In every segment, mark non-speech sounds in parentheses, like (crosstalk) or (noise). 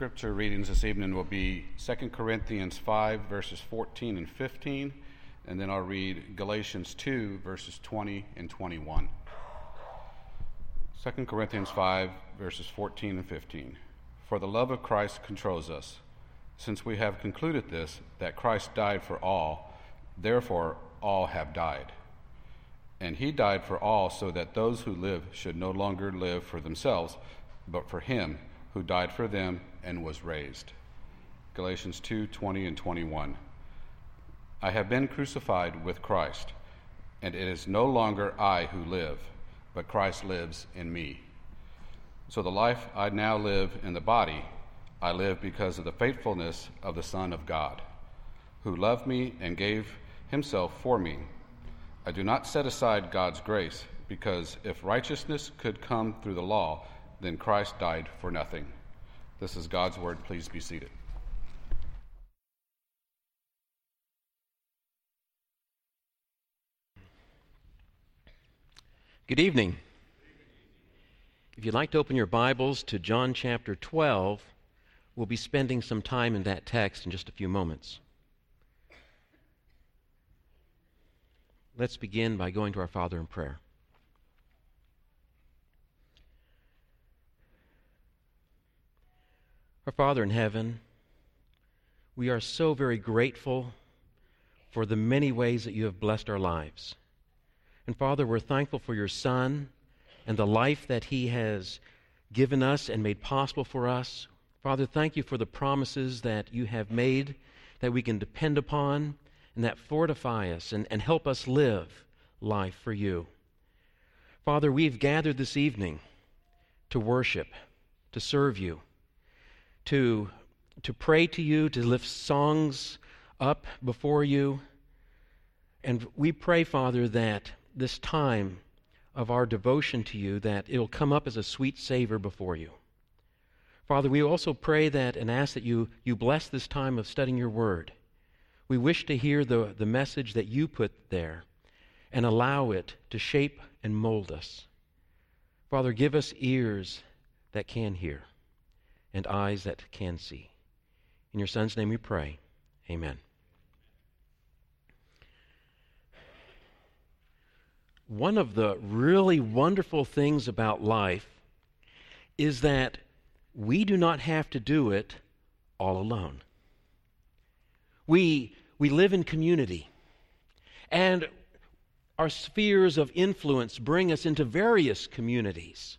scripture readings this evening will be 2 Corinthians 5, verses 14 and 15, and then I'll read Galatians 2, verses 20 and 21. 2 Corinthians 5, verses 14 and 15. For the love of Christ controls us, since we have concluded this, that Christ died for all, therefore all have died. And he died for all, so that those who live should no longer live for themselves, but for him who died for them and was raised. Galatians 2 20 and 21. I have been crucified with Christ, and it is no longer I who live, but Christ lives in me. So the life I now live in the body, I live because of the faithfulness of the Son of God, who loved me and gave himself for me. I do not set aside God's grace, because if righteousness could come through the law, then Christ died for nothing. This is God's word. Please be seated. Good evening. If you'd like to open your Bibles to John chapter 12, we'll be spending some time in that text in just a few moments. Let's begin by going to our Father in prayer. Our Father in heaven, we are so very grateful for the many ways that you have blessed our lives. And Father, we're thankful for your Son and the life that he has given us and made possible for us. Father, thank you for the promises that you have made that we can depend upon and that fortify us and, and help us live life for you. Father, we've gathered this evening to worship, to serve you to, to pray to you, to lift songs up before you. And we pray, Father, that this time of our devotion to you, that it'll come up as a sweet savor before you. Father, we also pray that and ask that you, you bless this time of studying your word. We wish to hear the, the message that you put there and allow it to shape and mold us. Father, give us ears that can hear and eyes that can see. In your Son's name we pray. Amen. One of the really wonderful things about life is that we do not have to do it all alone. We, we live in community, and our spheres of influence bring us into various communities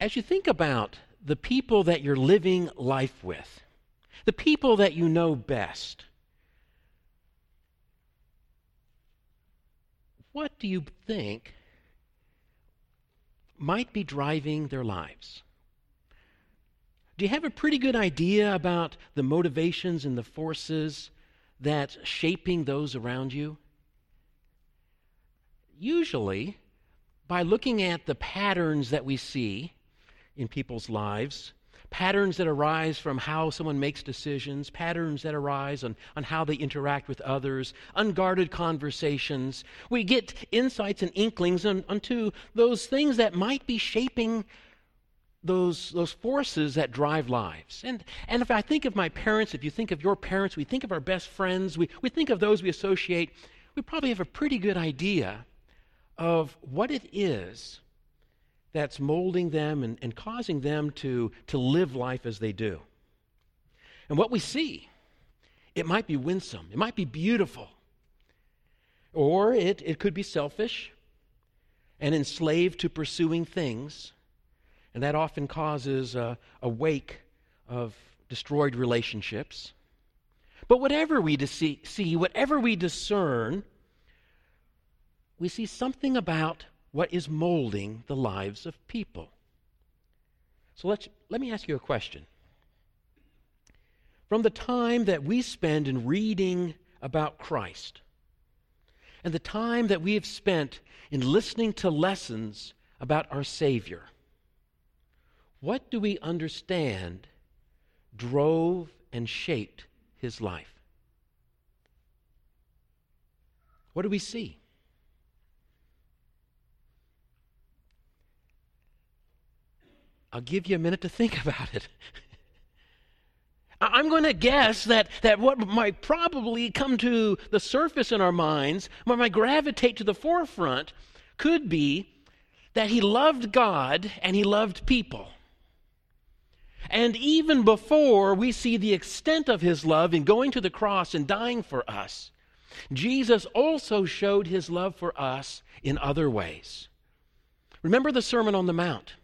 as you think about the people that you're living life with, the people that you know best, what do you think might be driving their lives? Do you have a pretty good idea about the motivations and the forces that's shaping those around you? Usually, by looking at the patterns that we see in people's lives, patterns that arise from how someone makes decisions, patterns that arise on, on how they interact with others, unguarded conversations. We get insights and inklings on, onto those things that might be shaping those, those forces that drive lives. And, and if I think of my parents, if you think of your parents, we think of our best friends, we, we think of those we associate, we probably have a pretty good idea of what it is that's molding them and, and causing them to, to live life as they do. And what we see, it might be winsome, it might be beautiful, or it, it could be selfish and enslaved to pursuing things. And that often causes a, a wake of destroyed relationships. But whatever we see, whatever we discern, we see something about what is molding the lives of people. So let's, let me ask you a question. From the time that we spend in reading about Christ and the time that we have spent in listening to lessons about our Savior, what do we understand drove and shaped his life? What do we see? I'll give you a minute to think (laughs) about it. I'm going to guess that, that what might probably come to the surface in our minds, what might gravitate to the forefront, could be that he loved God and he loved people. And even before we see the extent of his love in going to the cross and dying for us, Jesus also showed his love for us in other ways. Remember the Sermon on the Mount.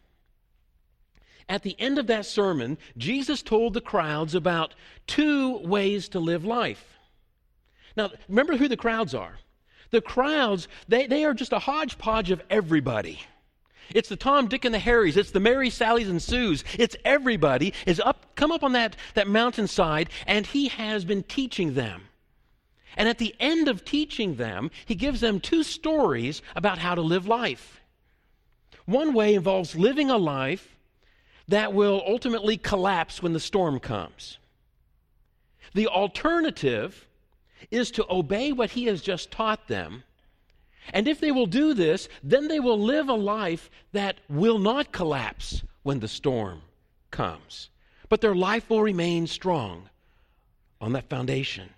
At the end of that sermon, Jesus told the crowds about two ways to live life. Now, remember who the crowds are. The crowds, they, they are just a hodgepodge of everybody. It's the Tom, Dick, and the Harrys. It's the Mary, Sallys, and Sues. It's everybody is up, come up on that, that mountainside, and he has been teaching them. And at the end of teaching them, he gives them two stories about how to live life. One way involves living a life that will ultimately collapse when the storm comes. The alternative is to obey what he has just taught them. And if they will do this, then they will live a life that will not collapse when the storm comes. But their life will remain strong on that foundation.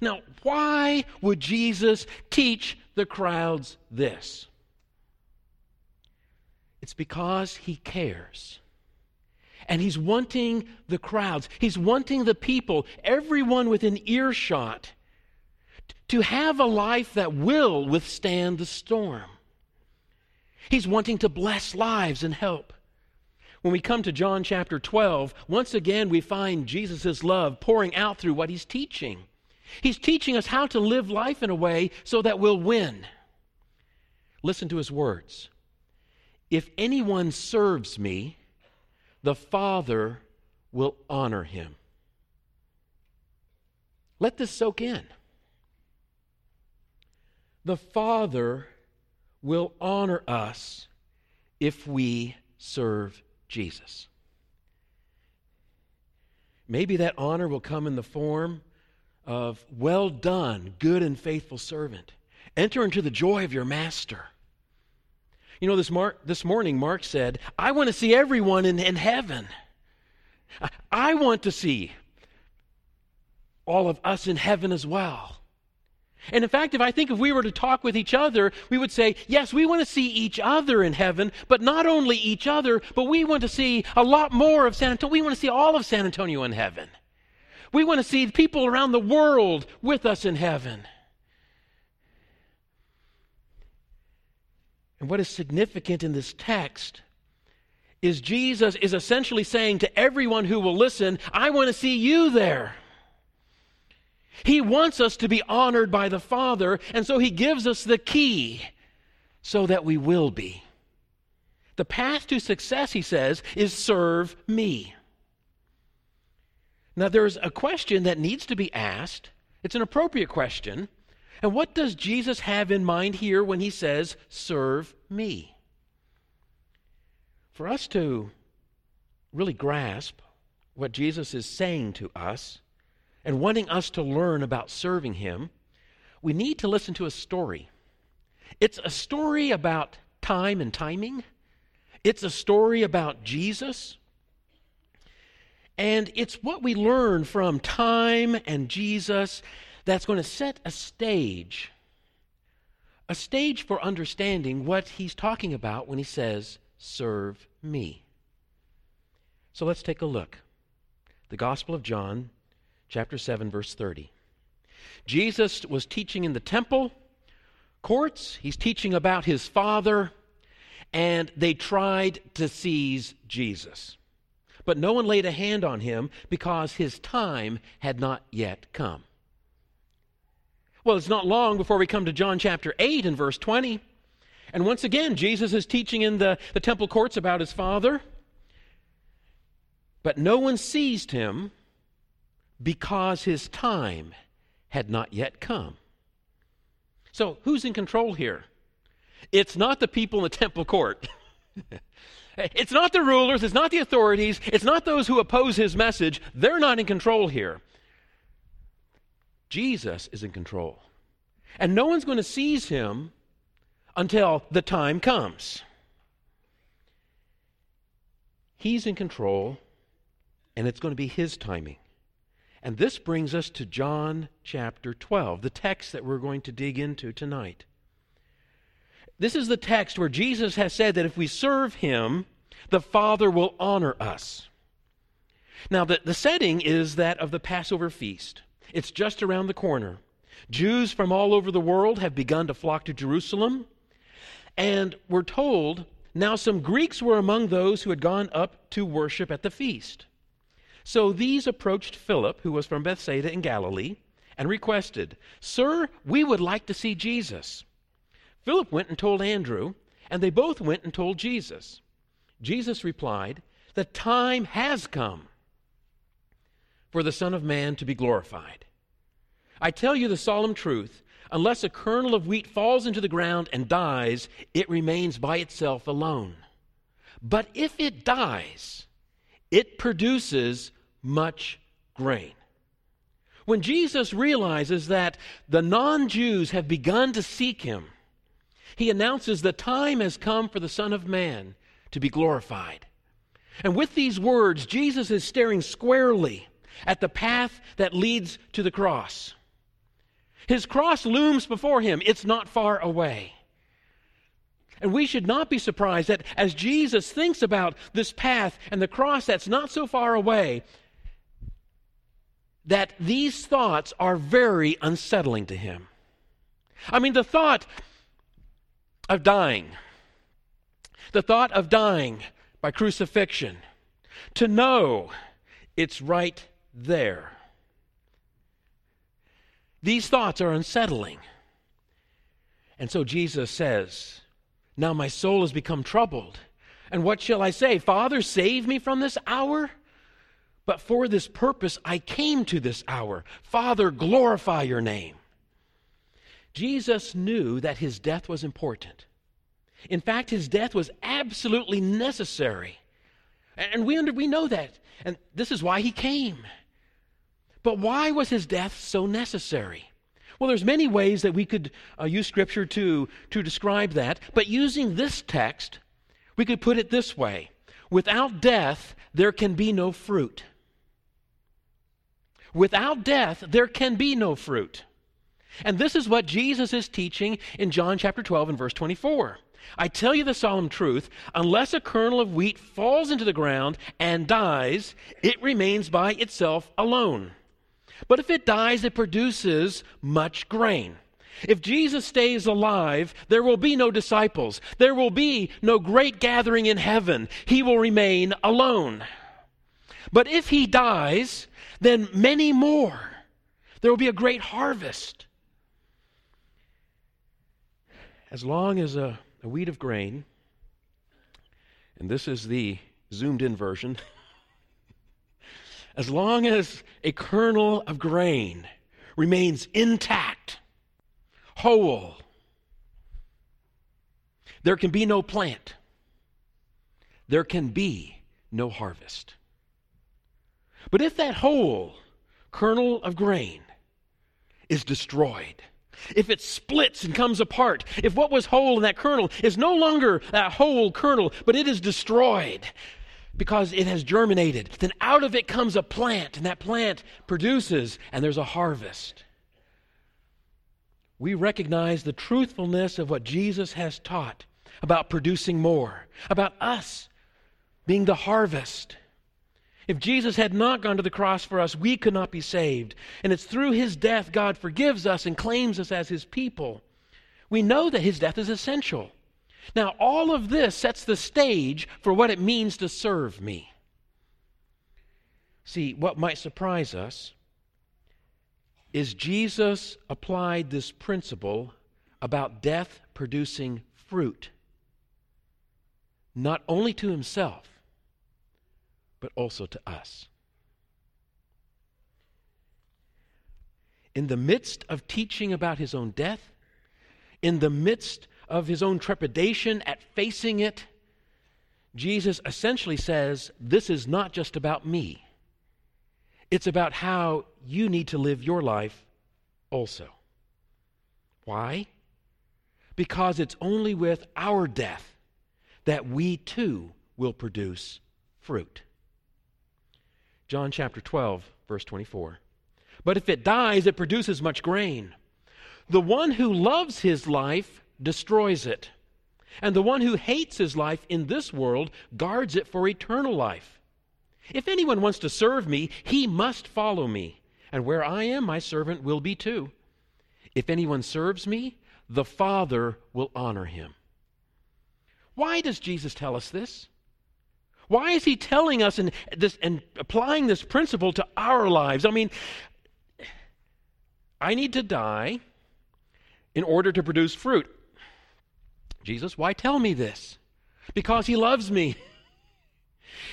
Now, why would Jesus teach the crowds this? It's because he cares. And he's wanting the crowds, he's wanting the people, everyone within earshot, to have a life that will withstand the storm. He's wanting to bless lives and help. When we come to John chapter 12, once again we find Jesus' love pouring out through what he's teaching. He's teaching us how to live life in a way so that we'll win. Listen to his words. If anyone serves me, the Father will honor him. Let this soak in. The Father will honor us if we serve Jesus. Maybe that honor will come in the form of, Well done, good and faithful servant. Enter into the joy of your master. You know, this, Mark, this morning, Mark said, I want to see everyone in, in heaven. I, I want to see all of us in heaven as well. And in fact, if I think if we were to talk with each other, we would say, yes, we want to see each other in heaven, but not only each other, but we want to see a lot more of San Antonio. We want to see all of San Antonio in heaven. We want to see people around the world with us in heaven. And what is significant in this text is Jesus is essentially saying to everyone who will listen, I want to see you there. He wants us to be honored by the Father, and so He gives us the key so that we will be. The path to success, he says, is serve me. Now, there's a question that needs to be asked. It's an appropriate question. And what does Jesus have in mind here when he says, Serve me? For us to really grasp what Jesus is saying to us and wanting us to learn about serving him, we need to listen to a story. It's a story about time and timing, it's a story about Jesus. And it's what we learn from time and Jesus that's going to set a stage, a stage for understanding what he's talking about when he says, Serve me. So let's take a look. The Gospel of John, chapter 7, verse 30. Jesus was teaching in the temple courts, he's teaching about his Father, and they tried to seize Jesus. But no one laid a hand on him because his time had not yet come. Well, it's not long before we come to John chapter 8 and verse 20. And once again, Jesus is teaching in the, the temple courts about his Father. But no one seized him because his time had not yet come. So, who's in control here? It's not the people in the temple court. (laughs) it's not the rulers, it's not the authorities, it's not those who oppose his message. They're not in control here. Jesus is in control. And no one's going to seize him until the time comes. He's in control, and it's going to be His timing. And this brings us to John chapter 12, the text that we're going to dig into tonight. This is the text where Jesus has said that if we serve Him, the Father will honor us. Now, the, the setting is that of the Passover feast. It's just around the corner. Jews from all over the world have begun to flock to Jerusalem. And we're told now some Greeks were among those who had gone up to worship at the feast. So these approached Philip, who was from Bethsaida in Galilee, and requested, Sir, we would like to see Jesus. Philip went and told Andrew, and they both went and told Jesus. Jesus replied, The time has come for the Son of Man to be glorified. I tell you the solemn truth unless a kernel of wheat falls into the ground and dies, it remains by itself alone. But if it dies, it produces much grain. When Jesus realizes that the non Jews have begun to seek him, he announces the time has come for the Son of Man to be glorified. And with these words, Jesus is staring squarely at the path that leads to the cross. His cross looms before him, it's not far away. And we should not be surprised that as Jesus thinks about this path and the cross that's not so far away, that these thoughts are very unsettling to him. I mean, the thought of dying, the thought of dying by crucifixion, to know it's right there. These thoughts are unsettling. And so Jesus says, Now my soul has become troubled. And what shall I say? Father, save me from this hour? But for this purpose I came to this hour. Father, glorify your name. Jesus knew that his death was important. In fact, his death was absolutely necessary. And we, under, we know that. And this is why he came. But why was his death so necessary? Well, there's many ways that we could uh, use Scripture to, to describe that, but using this text, we could put it this way Without death, there can be no fruit. Without death, there can be no fruit. And this is what Jesus is teaching in John chapter 12 and verse 24. I tell you the solemn truth unless a kernel of wheat falls into the ground and dies, it remains by itself alone. But if it dies, it produces much grain. If Jesus stays alive, there will be no disciples. There will be no great gathering in heaven. He will remain alone. But if he dies, then many more. There will be a great harvest. As long as a, a wheat of grain, and this is the zoomed in version. (laughs) as long as a kernel of grain remains intact, whole, there can be no plant. There can be no harvest. But if that whole kernel of grain is destroyed, if it splits and comes apart, if what was whole in that kernel is no longer that whole kernel, but it is destroyed, because it has germinated. Then out of it comes a plant, and that plant produces, and there's a harvest. We recognize the truthfulness of what Jesus has taught about producing more, about us being the harvest. If Jesus had not gone to the cross for us, we could not be saved. And it's through his death God forgives us and claims us as his people. We know that his death is essential. Now, all of this sets the stage for what it means to serve me. See, what might surprise us is Jesus applied this principle about death producing fruit, not only to himself, but also to us. In the midst of teaching about his own death, in the midst of his own trepidation at facing it, Jesus essentially says, This is not just about me. It's about how you need to live your life also. Why? Because it's only with our death that we too will produce fruit. John chapter 12, verse 24. But if it dies, it produces much grain. The one who loves his life destroys it, and the one who hates his life in this world guards it for eternal life. If anyone wants to serve me, he must follow me, and where I am, my servant will be too. If anyone serves me, the Father will honor him. Why does Jesus tell us this? Why is he telling us and, this, and applying this principle to our lives? I mean, I need to die in order to produce fruit. Jesus, why tell me this? Because he loves me. (laughs)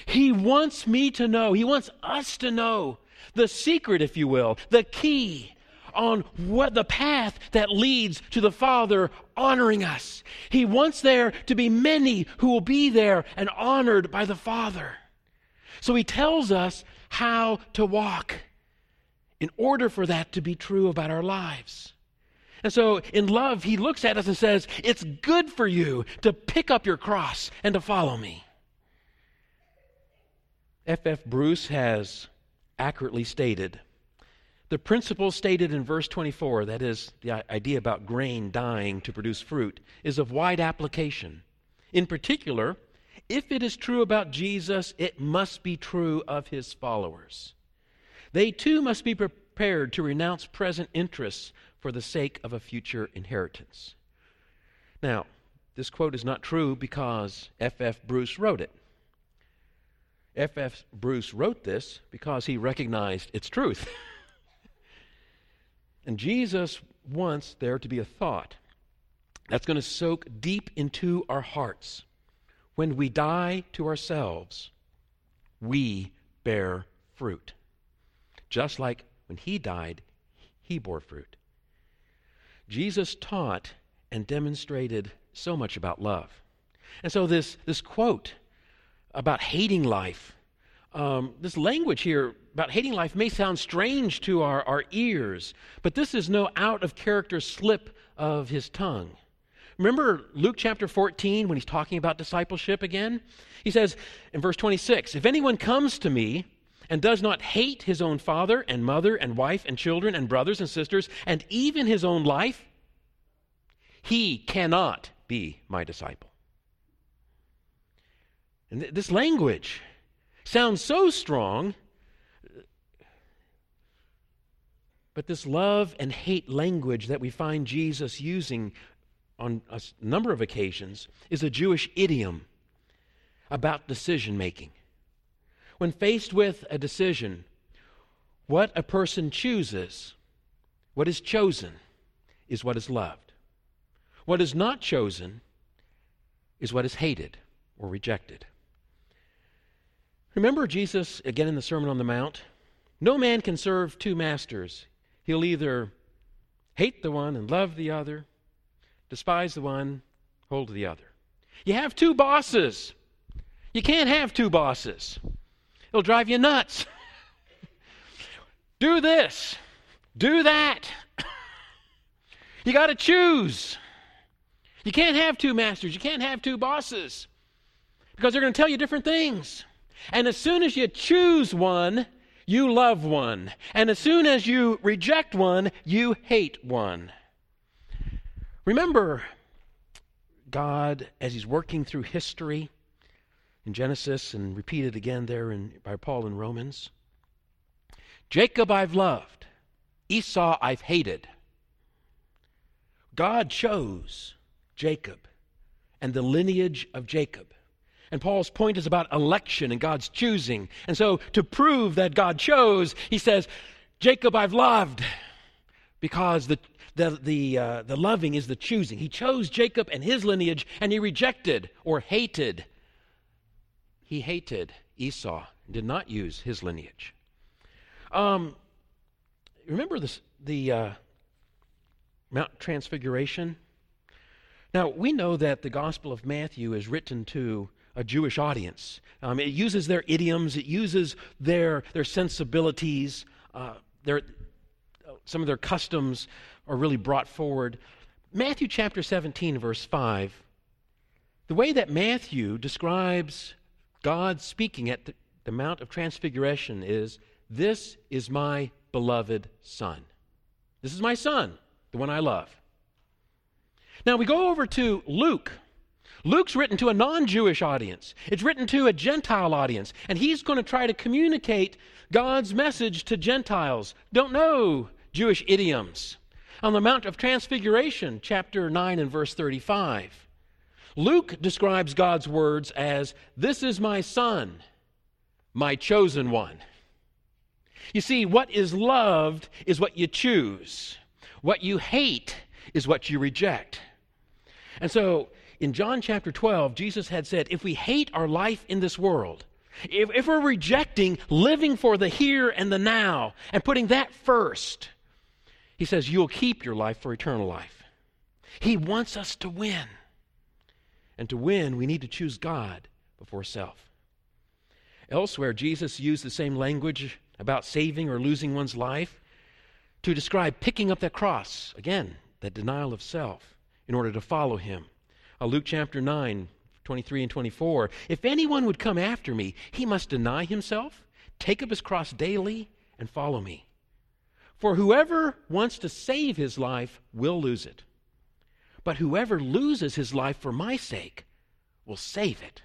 He wants me to know, he wants us to know the secret, if you will, the key on what the path that leads to the Father honoring us. He wants there to be many who will be there and honored by the Father. So he tells us how to walk in order for that to be true about our lives. And so, in love, he looks at us and says, It's good for you to pick up your cross and to follow me. F. F. Bruce has accurately stated the principle stated in verse 24, that is, the idea about grain dying to produce fruit, is of wide application. In particular, if it is true about Jesus, it must be true of his followers. They too must be prepared to renounce present interests for the sake of a future inheritance. Now, this quote is not true because F. F. Bruce wrote it. F. F. Bruce wrote this because he recognized its truth. (laughs) And Jesus wants there to be a thought that's going to soak deep into our hearts. When we die to ourselves, we bear fruit. Just like when he died, he bore fruit. Jesus taught and demonstrated so much about love. And so, this, this quote about hating life, um, this language here about hating life may sound strange to our, our ears, but this is no out of character slip of his tongue. Remember Luke chapter 14 when he's talking about discipleship again? He says in verse 26 If anyone comes to me and does not hate his own father and mother and wife and children and brothers and sisters and even his own life, he cannot be my disciple. And th- this language sounds so strong But this love and hate language that we find Jesus using on a number of occasions is a Jewish idiom about decision making. When faced with a decision, what a person chooses, what is chosen, is what is loved. What is not chosen is what is hated or rejected. Remember Jesus again in the Sermon on the Mount? No man can serve two masters. He'll either hate the one and love the other, despise the one, hold the other. You have two bosses. You can't have two bosses. It'll drive you nuts. do this, do that. you got to choose. You can't have two masters. You can't have two bosses because they're going to tell you different things. And as soon as you choose one, you love one. And as soon as you reject one, you hate one. Remember God as He's working through history in Genesis and repeated again there in, by Paul in Romans. Jacob I've loved, Esau I've hated. God chose Jacob and the lineage of Jacob and Paul's point is about election and God's choosing. And so, to prove that God chose, he says, Jacob I've loved because the, the, the, uh, the loving is the choosing. He chose Jacob and his lineage, and he rejected or hated. He hated Esau, did not use his lineage. Um, remember this, the uh, Mount Transfiguration? Now, we know that the Gospel of Matthew is written to a Jewish audience. Um, it uses their idioms, it uses their, their sensibilities, uh, their, some of their customs are really brought forward. Matthew chapter 17, verse 5, the way that Matthew describes God speaking at the, the Mount of Transfiguration is, This is my beloved Son. This is my Son, the one I love. Now we go over to Luke. Luke's written to a non Jewish audience, it's written to a Gentile audience, and he's going to try to communicate God's message to Gentiles. Don't know Jewish idioms. On the Mount of Transfiguration, chapter 9 and verse 35, Luke describes God's words as, This is my Son, my chosen one. You see, what is loved is what you choose, what you hate is what you reject. And so, in John chapter 12, Jesus had said, if we hate our life in this world, if, if we're rejecting living for the here and the now and putting that first, he says, you'll keep your life for eternal life. He wants us to win. And to win, we need to choose God before self. Elsewhere, Jesus used the same language about saving or losing one's life to describe picking up that cross, again, that denial of self, in order to follow him. Uh, Luke chapter 9, 23 and 24. If anyone would come after me, he must deny himself, take up his cross daily, and follow me. For whoever wants to save his life will lose it. But whoever loses his life for my sake will save it.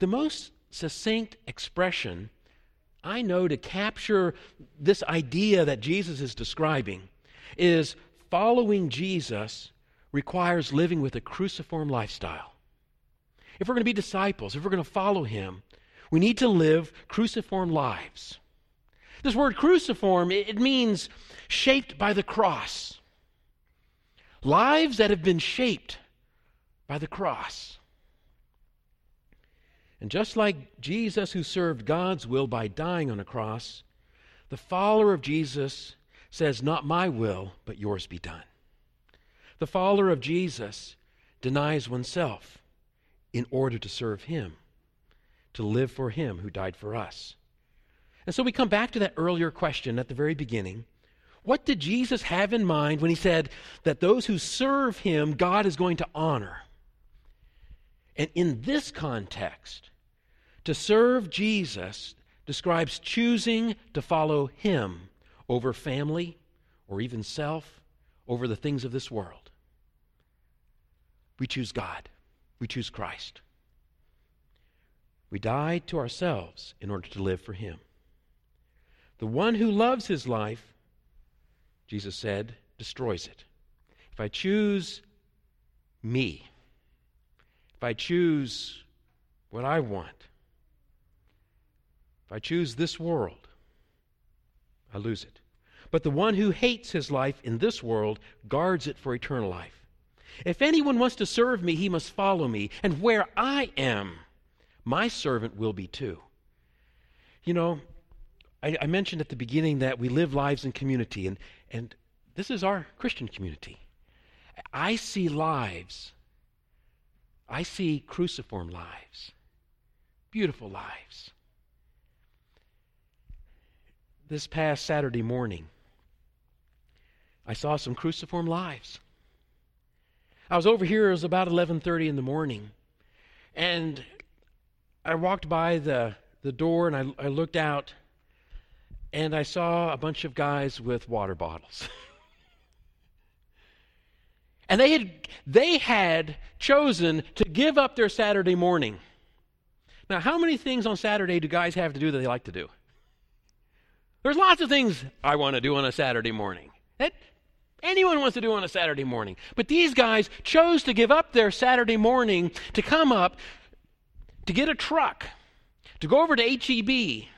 The most succinct expression I know to capture this idea that Jesus is describing is following Jesus requires living with a cruciform lifestyle. If we're going to be disciples, if we're going to follow him, we need to live cruciform lives. This word cruciform, it means shaped by the cross. Lives that have been shaped by the cross. And just like Jesus, who served God's will by dying on a cross, the follower of Jesus says, Not my will, but yours be done. The follower of Jesus denies oneself in order to serve him, to live for him who died for us. And so we come back to that earlier question at the very beginning. What did Jesus have in mind when he said that those who serve him, God is going to honor? And in this context, to serve Jesus describes choosing to follow him over family or even self, over the things of this world. We choose God. We choose Christ. We die to ourselves in order to live for Him. The one who loves his life, Jesus said, destroys it. If I choose me, if I choose what I want, if I choose this world, I lose it. But the one who hates his life in this world guards it for eternal life. If anyone wants to serve me, he must follow me. And where I am, my servant will be too. You know, I, I, mentioned at the beginning that we live lives in community, and, and this is our Christian community. I see lives, I see cruciform lives, beautiful lives. This past Saturday morning, I saw some cruciform lives. I was over here, it was about 11:30 in the morning. And I walked by the, the door and I, I looked out and I saw a bunch of guys with water bottles. (laughs) and they had they had chosen to give up their Saturday morning. Now, how many things on Saturday do guys have to do that they like to do? There's lots of things I want to do on a Saturday morning. That anyone wants to do on a Saturday morning. But these guys chose to give up their Saturday morning to come up to get a truck, to go over to HEB,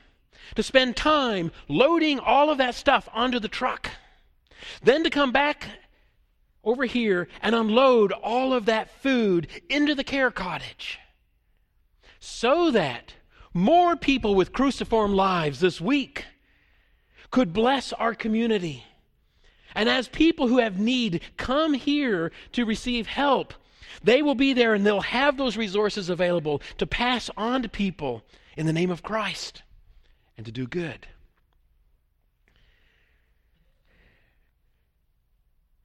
to spend time loading all of that stuff onto the truck, then to come back over here and unload all of that food into the care cottage. So that more people with cruciform lives this week could bless our community. And as people who have need come here to receive help, they will be there and they'll have those resources available to pass on to people in the name of Christ and to do good.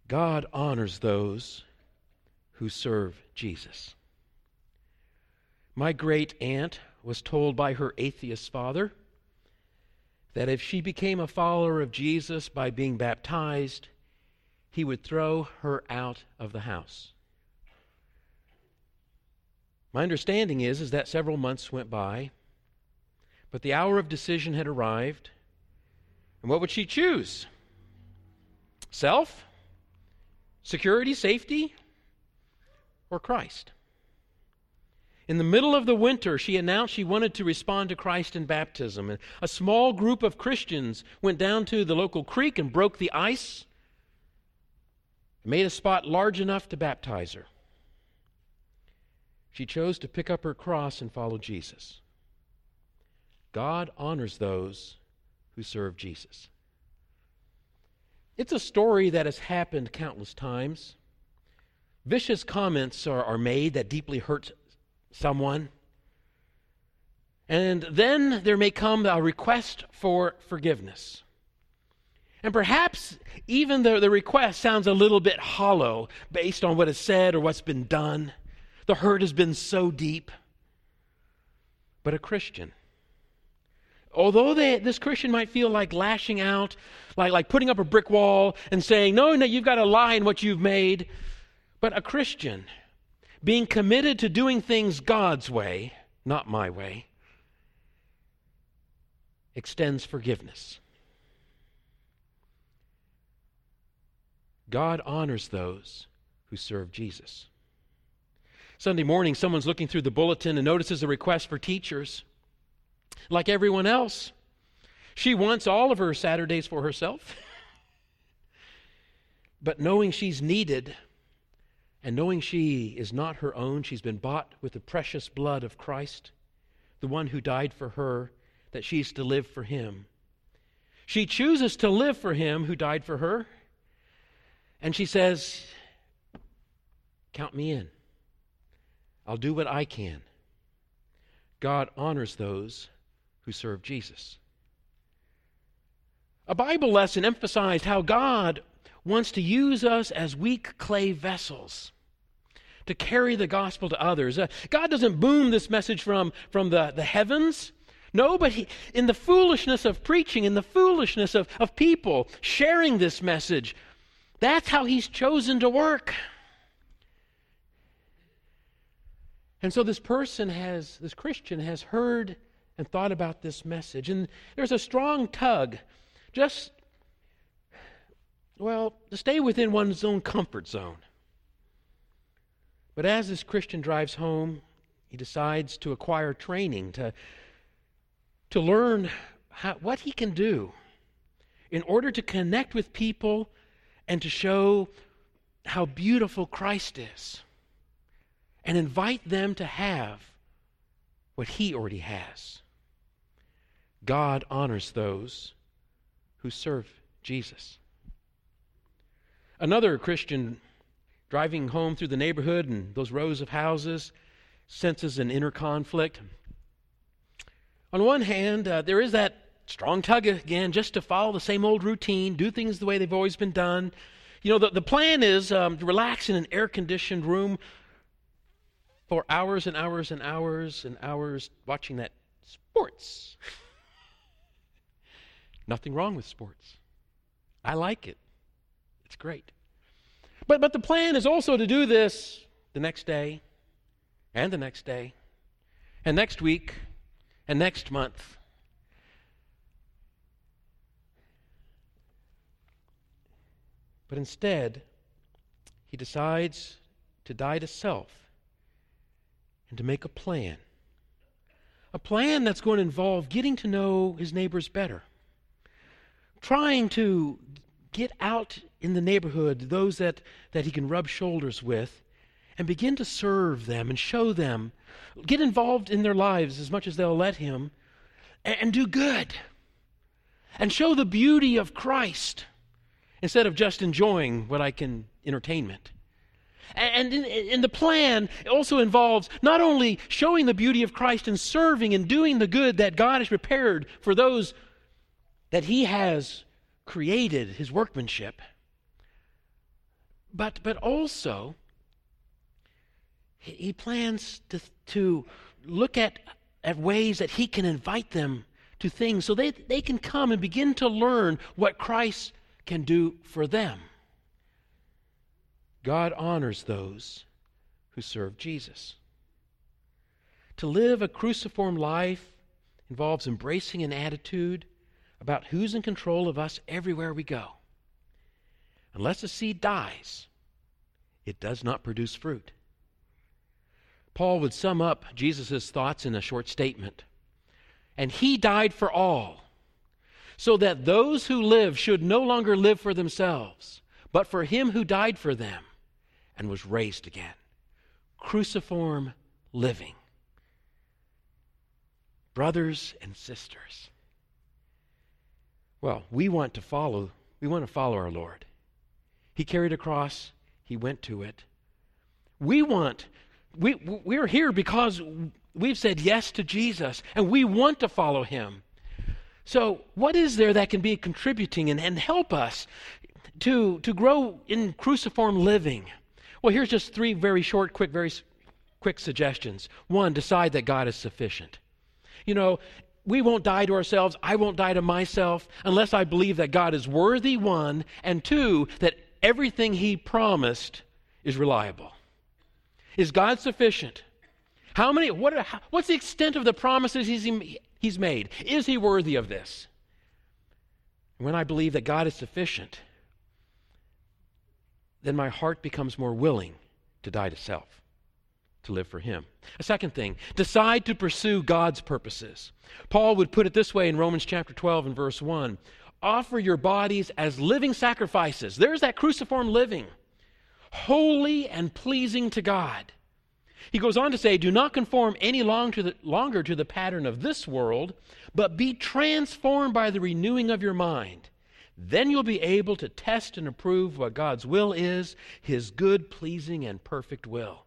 God honors those who serve Jesus. My great aunt was told by her atheist father that if she became a follower of Jesus by being baptized, he would throw her out of the house. My understanding is, is that several months went by, but the hour of decision had arrived. And what would she choose? Self? Security, safety? Or Christ? In the middle of the winter, she announced she wanted to respond to Christ in baptism. And a small group of Christians went down to the local creek and broke the ice, and made a spot large enough to baptize her. She chose to pick up her cross and follow Jesus. God honors those who serve Jesus. It's a story that has happened countless times. Vicious comments are, are made that deeply hurt someone. And then there may come a request for forgiveness. And perhaps even the, the request sounds a little bit hollow based on what is said or what's been done. The hurt has been so deep. But a Christian, although they, this Christian might feel like lashing out, like, like putting up a brick wall and saying, No, no, you've got to lie in what you've made. But a Christian being committed to doing things God's way, not my way, extends forgiveness. God honors those who serve Jesus. Sunday morning, someone's looking through the bulletin and notices a request for teachers. Like everyone else, she wants all of her Saturdays for herself. (laughs) but knowing she's needed, and knowing she is not her own, she's been bought with the precious blood of Christ, the one who died for her, that she's to live for him. She chooses to live for him who died for her, and she says, Count me in. I'll do what I can. God honors those who serve Jesus. A Bible lesson emphasized how God wants to use us as weak clay vessels to carry the gospel to others. Uh, God doesn't boom this message from, from the, the heavens. No, but he, in the foolishness of preaching, in the foolishness of, of people sharing this message, that's how He's chosen to work. And so this person has, this Christian has heard and thought about this message. And there's a strong tug just well, to stay within one's own comfort zone. But as this Christian drives home, he decides to acquire training, to, to learn how, what he can do in order to connect with people and to show how beautiful Christ is and invite them to have what he already has. God honors those who serve Jesus. Another Christian driving home through the neighborhood and those rows of houses senses an inner conflict. On one hand, uh, there is that strong tug again just to follow the same old routine, do things the way they've always been done. You know, the, the plan is um, to relax in an air conditioned room for hours and hours and hours and hours watching that sports. Nothing wrong with sports. I like it. It's great. But, but the plan is also to do this the next day, and the next day, and next week, and next month. But instead, he decides to die to self and to make a plan. A plan that's going to involve getting to know his neighbors better, trying to get out in the neighborhood those that, that he can rub shoulders with and begin to serve them and show them, get involved in their lives as much as they'll let him, and, and do good. And show the beauty of Christ instead of just enjoying what I can entertainment. And in, in, the plan also involves not only showing the beauty of Christ and serving and doing the good that God has prepared for those that He has created, his workmanship. But, but also, he plans to, to look at, at ways that He can invite them to things so they, they can come and begin to learn what Christ can do for them. God honors those who serve Jesus. To live a cruciform life involves embracing an attitude about who's in control of us everywhere we go. Unless a seed dies, it does not produce fruit. Paul would sum up Jesus' thoughts in a short statement. And he died for all, so that those who live should no longer live for themselves, but for him who died for them and was raised again. Cruciform living. Brothers and sisters. Well, we want to follow, we want to follow our Lord. He carried a cross, he went to it. We want, we, we're here because we've said yes to Jesus and we want to follow him. So, what is there that can be contributing and, and help us to, to grow in cruciform living? Well, here's just three very short, quick, very quick suggestions. One, decide that God is sufficient. You know, we won't die to ourselves. I won't die to myself unless I believe that God is worthy, one, and two, that everything He promised is reliable. Is God sufficient? How many, what, what's the extent of the promises he's, he's made? Is He worthy of this? When I believe that God is sufficient, then my heart becomes more willing to die to self, to live for Him. A second thing, decide to pursue God's purposes. Paul would put it this way in Romans chapter 12 and verse 1 offer your bodies as living sacrifices. There's that cruciform living, holy and pleasing to God. He goes on to say, Do not conform any long to the, longer to the pattern of this world, but be transformed by the renewing of your mind then you'll be able to test and approve what God's will is, his good, pleasing, and perfect will.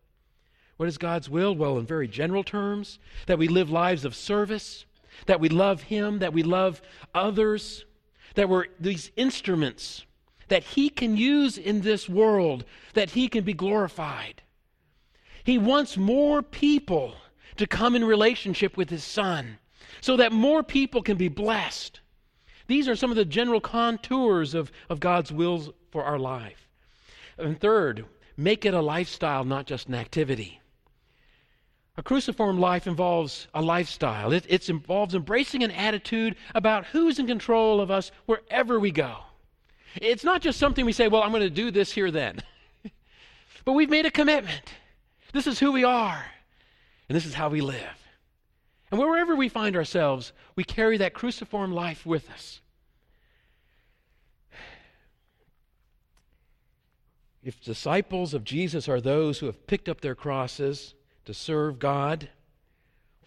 What is God's will? Well, in very general terms, that we live lives of service, that we love him, that we love others, that we're these instruments that he can use in this world, that he can be glorified. He wants more people to come in relationship with his son so that more people can be blessed. These are some of the general contours of, of God's wills for our life. And third, make it a lifestyle, not just an activity. A cruciform life involves a lifestyle. It, it involves embracing an attitude about who's in control of us wherever we go. It's not just something we say, well, I'm going to do this here then. (laughs) but we've made a commitment. This is who we are, and this is how we live. And wherever we find ourselves, we carry that cruciform life with us. If disciples of Jesus are those who have picked up their crosses to serve God,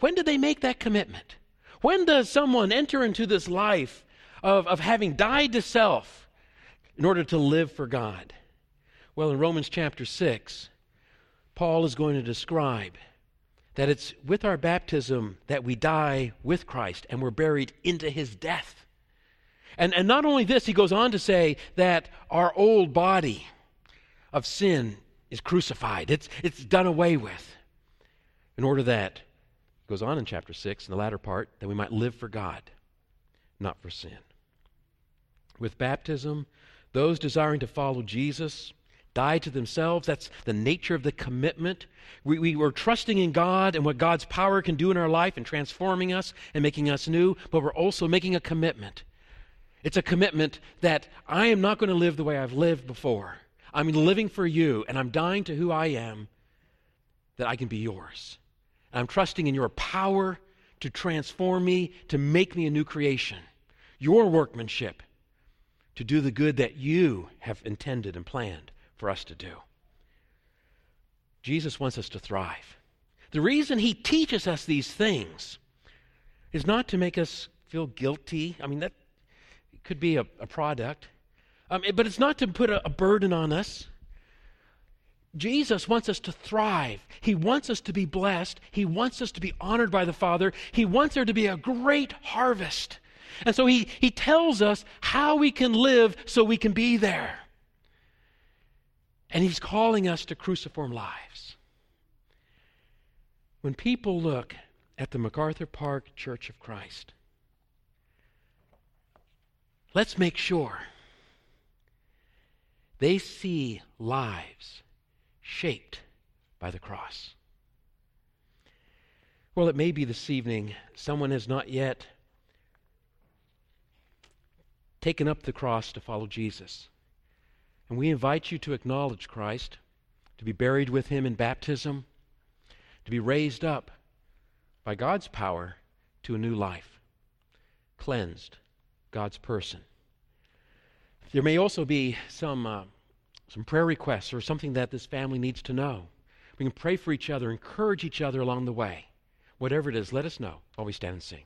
when did they make that commitment? When does someone enter into this life of, of having died to self in order to live for God? Well, in Romans chapter 6, Paul is going to describe that it's with our baptism that we die with Christ and we're buried into his death. And, and not only this, he goes on to say that our old body of sin is crucified, it's, it's done away with. In order that, it goes on in chapter 6, in the latter part, that we might live for God, not for sin. With baptism, those desiring to follow Jesus die to themselves. That's the nature of the commitment. We, we were trusting in God and what God's power can do in our life and transforming us and making us new, but we're also making a commitment. It's a commitment that I am not going to live the way I've lived before. I'm living for you and I'm dying to who I am that I can be yours. I'm trusting in your power to transform me, to make me a new creation, your workmanship, to do the good that you have intended and planned for us to do. Jesus wants us to thrive. The reason he teaches us these things is not to make us feel guilty. I mean, that could be a, a product, um, but it's not to put a, a burden on us. Jesus wants us to thrive. He wants us to be blessed. He wants us to be honored by the Father. He wants there to be a great harvest. And so he, he tells us how we can live so we can be there. And he's calling us to cruciform lives. When people look at the MacArthur Park Church of Christ, let's make sure they see lives shaped by the cross. Well, it may be this evening someone has not yet taken up the cross to follow Jesus. And we invite you to acknowledge Christ, to be buried with him in baptism, to be raised up by God's power to a new life, cleansed, God's person. There may also be some, uh, some prayer requests or something that this family needs to know. We can pray for each other, encourage each other along the way. Whatever it is, let us know while we stand and sing.